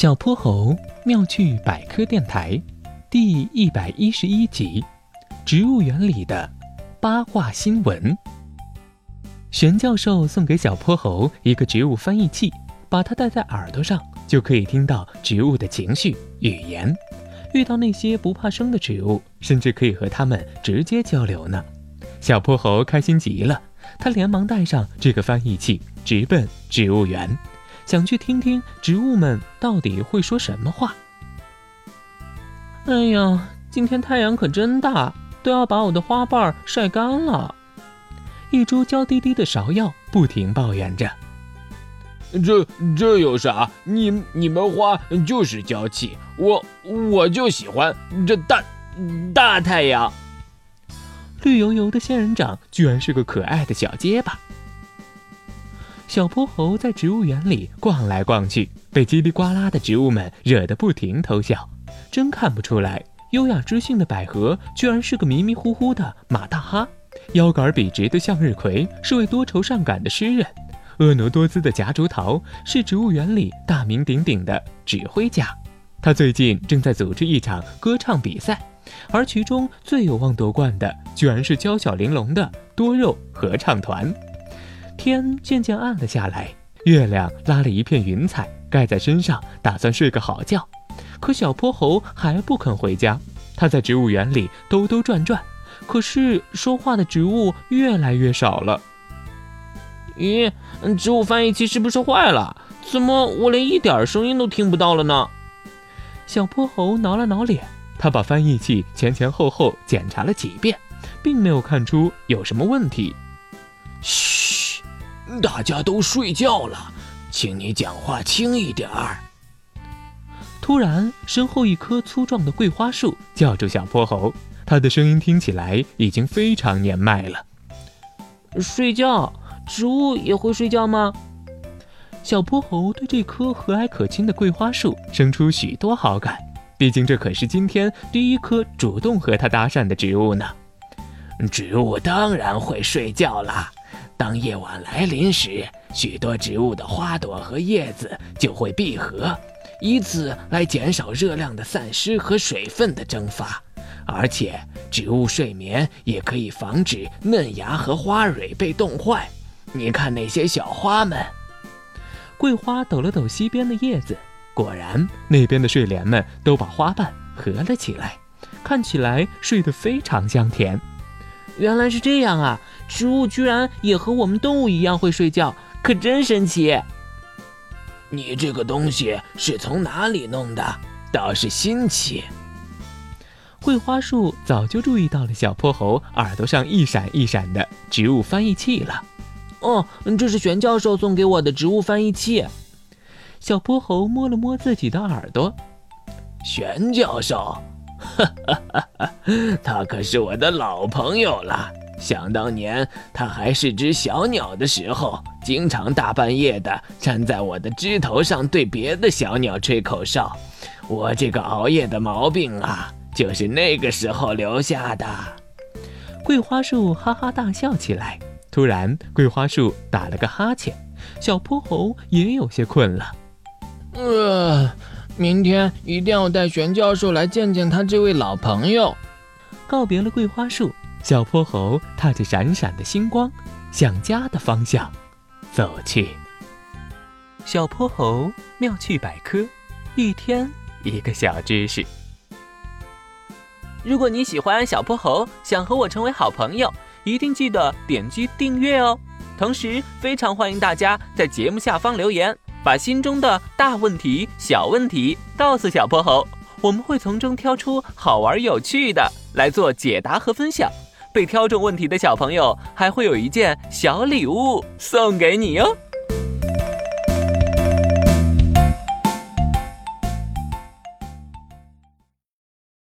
小泼猴妙趣百科电台第一百一十一集：植物园里的八卦新闻。玄教授送给小泼猴一个植物翻译器，把它戴在耳朵上，就可以听到植物的情绪、语言。遇到那些不怕生的植物，甚至可以和它们直接交流呢。小泼猴开心极了，他连忙带上这个翻译器，直奔植物园。想去听听植物们到底会说什么话。哎呀，今天太阳可真大，都要把我的花瓣晒干了。一株娇滴滴的芍药不停抱怨着：“这这有啥？你你们花就是娇气，我我就喜欢这大大太阳。”绿油油的仙人掌居然是个可爱的小结巴。小泼猴在植物园里逛来逛去，被叽里呱啦的植物们惹得不停偷笑。真看不出来，优雅知性的百合居然是个迷迷糊糊的马大哈；腰杆笔直的向日葵是位多愁善感的诗人；婀娜多姿的夹竹桃是植物园里大名鼎鼎的指挥家。他最近正在组织一场歌唱比赛，而其中最有望夺冠的，居然是娇小玲珑的多肉合唱团。天渐渐暗了下来，月亮拉了一片云彩盖在身上，打算睡个好觉。可小泼猴还不肯回家，他在植物园里兜兜转转，可是说话的植物越来越少了。咦，植物翻译器是不是坏了？怎么我连一点声音都听不到了呢？小泼猴挠了挠脸，他把翻译器前前后后检查了几遍，并没有看出有什么问题。嘘。大家都睡觉了，请你讲话轻一点儿。突然，身后一棵粗壮的桂花树叫住小泼猴，它的声音听起来已经非常年迈了。睡觉？植物也会睡觉吗？小泼猴对这棵和蔼可亲的桂花树生出许多好感，毕竟这可是今天第一棵主动和他搭讪的植物呢。植物当然会睡觉啦。当夜晚来临时，许多植物的花朵和叶子就会闭合，以此来减少热量的散失和水分的蒸发。而且，植物睡眠也可以防止嫩芽和花蕊被冻坏。你看那些小花们，桂花抖了抖西边的叶子，果然，那边的睡莲们都把花瓣合了起来，看起来睡得非常香甜。原来是这样啊！植物居然也和我们动物一样会睡觉，可真神奇。你这个东西是从哪里弄的？倒是新奇。桂花树早就注意到了小泼猴耳朵上一闪一闪的植物翻译器了。哦，这是玄教授送给我的植物翻译器。小泼猴摸了摸自己的耳朵。玄教授。哈哈哈哈他可是我的老朋友了。想当年它还是只小鸟的时候，经常大半夜的站在我的枝头上对别的小鸟吹口哨。我这个熬夜的毛病啊，就是那个时候留下的。桂花树哈哈大笑起来。突然，桂花树打了个哈欠，小泼猴也有些困了。呃。明天一定要带玄教授来见见他这位老朋友。告别了桂花树，小泼猴踏着闪闪的星光，向家的方向走去。小泼猴妙趣百科，一天一个小知识。如果你喜欢小泼猴，想和我成为好朋友，一定记得点击订阅哦。同时，非常欢迎大家在节目下方留言。把心中的大问题、小问题告诉小泼猴，我们会从中挑出好玩有趣的来做解答和分享。被挑中问题的小朋友还会有一件小礼物送给你哟。